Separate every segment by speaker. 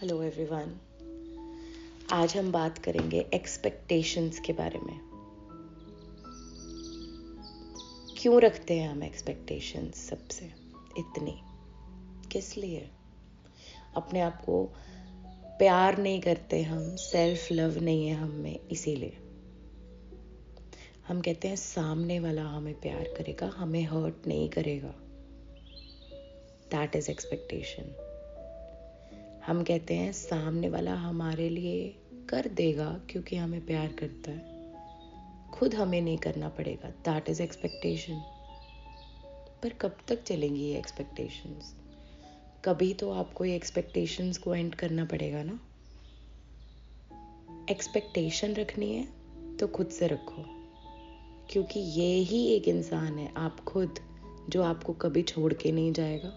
Speaker 1: Hello everyone आज हम बात करेंगे एक्सपेक्टेशंस के बारे में। क्यों रखते हैं हम एक्सपेक्टेशंस सबसे? इतनी। किस लिए? अपने आप को प्यार नहीं करते हम सेल्फ लव नहीं है हम में, इसीलिए। हम कहते हैं, सामने वाला हमें प्यार करेगा, हमें हर्ट नहीं करेगा। दैट इज़ एक्सपेक्टेशन हम कहते हैं, सामने वाला हमारे लिए कर देगा क्योंकि हमें प्यार करता है। खुद हमें नहीं करना पड़ेगा। दैट इज़ एक्सपेक्टेशन पर कब तक चलेंगी ये एक्सपेक्टेशंस कभी तो आपको ये एक्सपेक्टेशंस को एंड करना पड़ेगा ना। एक्सपेक्टेशन रखनी है तो खुद से रखो। क्योंकि ये ही एक इंसान है, आप खुद, जो आपको कभी छोड़ के नहीं जाएगा,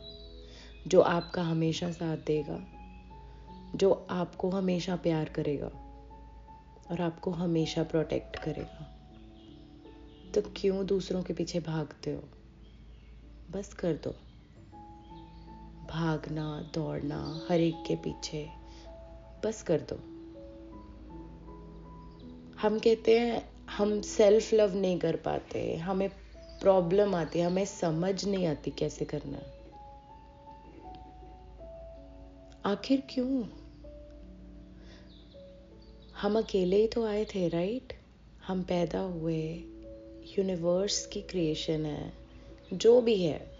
Speaker 1: जो आपका हमेशा साथ देगा। जो आपको हमेशा प्यार करेगा और आपको हमेशा प्रोटेक्ट करेगा। तो क्यों दूसरों के पीछे भागते हो? बस कर दो। भागना, दौड़ना, हर एक के पीछे, बस कर दो। हम कहते हैं, हम सेल्फ लव नहीं कर पाते, हमें प्रॉब्लम आती है, हमें समझ नहीं आती कैसे करना आखिर क्यों? हम अकेले ही तो आए थे राइट हम पैदा हुए यूनिवर्स की क्रिएशन है, जो भी है।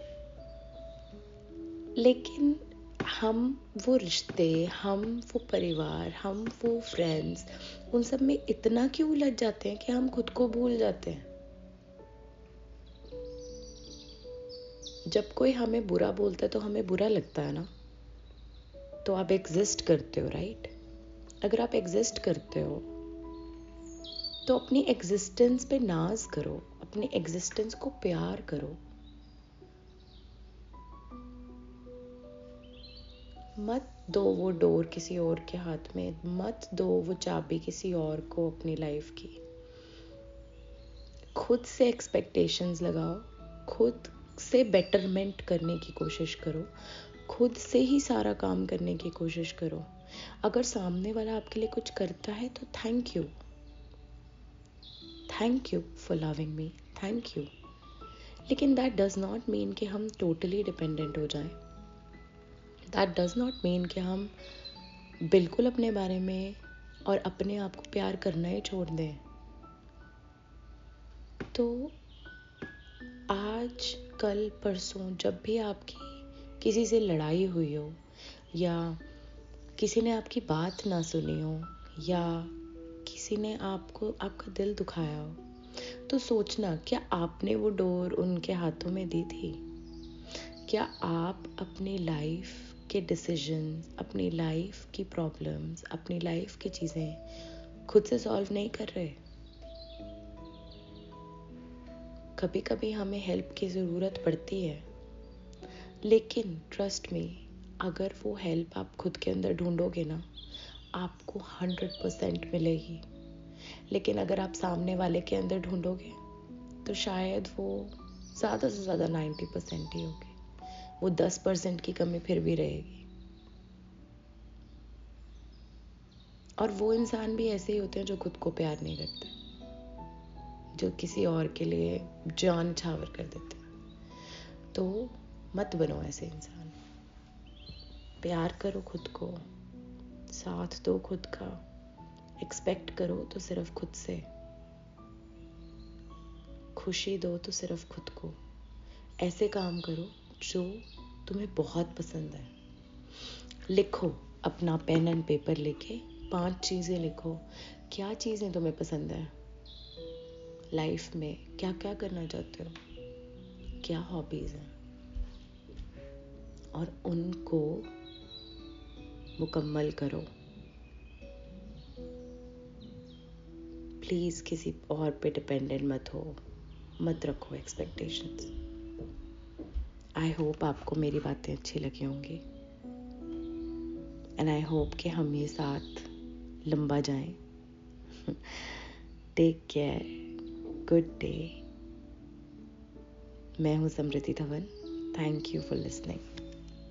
Speaker 1: लेकिन हम वो रिश्ते, हम वो परिवार, हम वो फ्रेंड्स उन सब में इतना क्यों उलझ जाते हैं कि हम खुद को भूल जाते हैं? जब कोई हमें बुरा बोलता है तो हमें बुरा लगता है ना? तो आप एग्जिस्ट करते हो राइट अगर आप एग्जिस्ट करते हो तो अपनी एग्जिस्टेंस पे नाज करो, अपनी एग्जिस्टेंस को प्यार करो। मत दो वो डोर किसी और के हाथ में, मत दो वो चाबी किसी और को अपनी लाइफ की। खुद से एक्सपेक्टेशंस लगाओ, खुद से बेटरमेंट करने की कोशिश करो, खुद से ही सारा काम करने की कोशिश करो। अगर सामने वाला आपके लिए कुछ करता है तो thank you thank you for loving me thank you लेकिन दैट डज नॉट मीन कि हम टोटली डिपेंडेंट हो जाएँ. दैट डज नॉट मीन कि हम बिल्कुल अपने बारे में और अपने आप को प्यार करना ही छोड़ दें. तो आज, कल, परसों, जब भी आपकी किसी से लड़ाई हुई हो या किसी ने आपकी बात ना सुनी हो या किसी ने आपको, आपका दिल दुखाया हो तो सोचना, क्या आपने वो डोर उनके हाथों में दी थी? क्या आप अपनी लाइफ के डिसीज़न अपनी लाइफ की प्रॉब्लम्स अपनी लाइफ की चीज़ें खुद से सॉल्व नहीं कर रहे? कभी कभी हमें हेल्प की ज़रूरत पड़ती है, लेकिन ट्रस्ट में अगर वो हेल्प आप खुद के अंदर ढूंढोगे ना, आपको हंड्रेड परसेंट मिलेगी। लेकिन अगर आप सामने वाले के अंदर ढूंढोगे तो शायद वो ज़्यादा से ज़्यादा नाइन्टी परसेंट ही होगी। वो दस परसेंट की कमी फिर भी रहेगी। और वो इंसान भी ऐसे ही होते हैं जो खुद को प्यार नहीं करते। जो किसी और के लिए जान छावर कर देते हैं। तो मत बनो ऐसे इंसान। प्यार करो खुद को, साथ दो खुद का एक्सपेक्ट करो तो सिर्फ़ खुद से, खुशी दो तो सिर्फ़ खुद को। ऐसे काम करो जो तुम्हें बहुत पसंद है। लिखो अपना पेन एंड पेपर लेके, पाँच चीज़ें लिखो, क्या चीज़ें तुम्हें पसंद है? लाइफ में क्या क्या करना चाहते हो? क्या हॉबीज़ हैं? और उनको मुकम्मल करो। प्लीज़ किसी और पे डिपेंडेंट मत हो। मत रखो एक्सपेक्टेशंस आई होप आपको मेरी बातें अच्छी लगी होंगी। एंड आई होप कि हम ये साथ लंबा जाएँ। टेक केयर गुड डे मैं हूँ Smriti Dhawan. Thank you for listening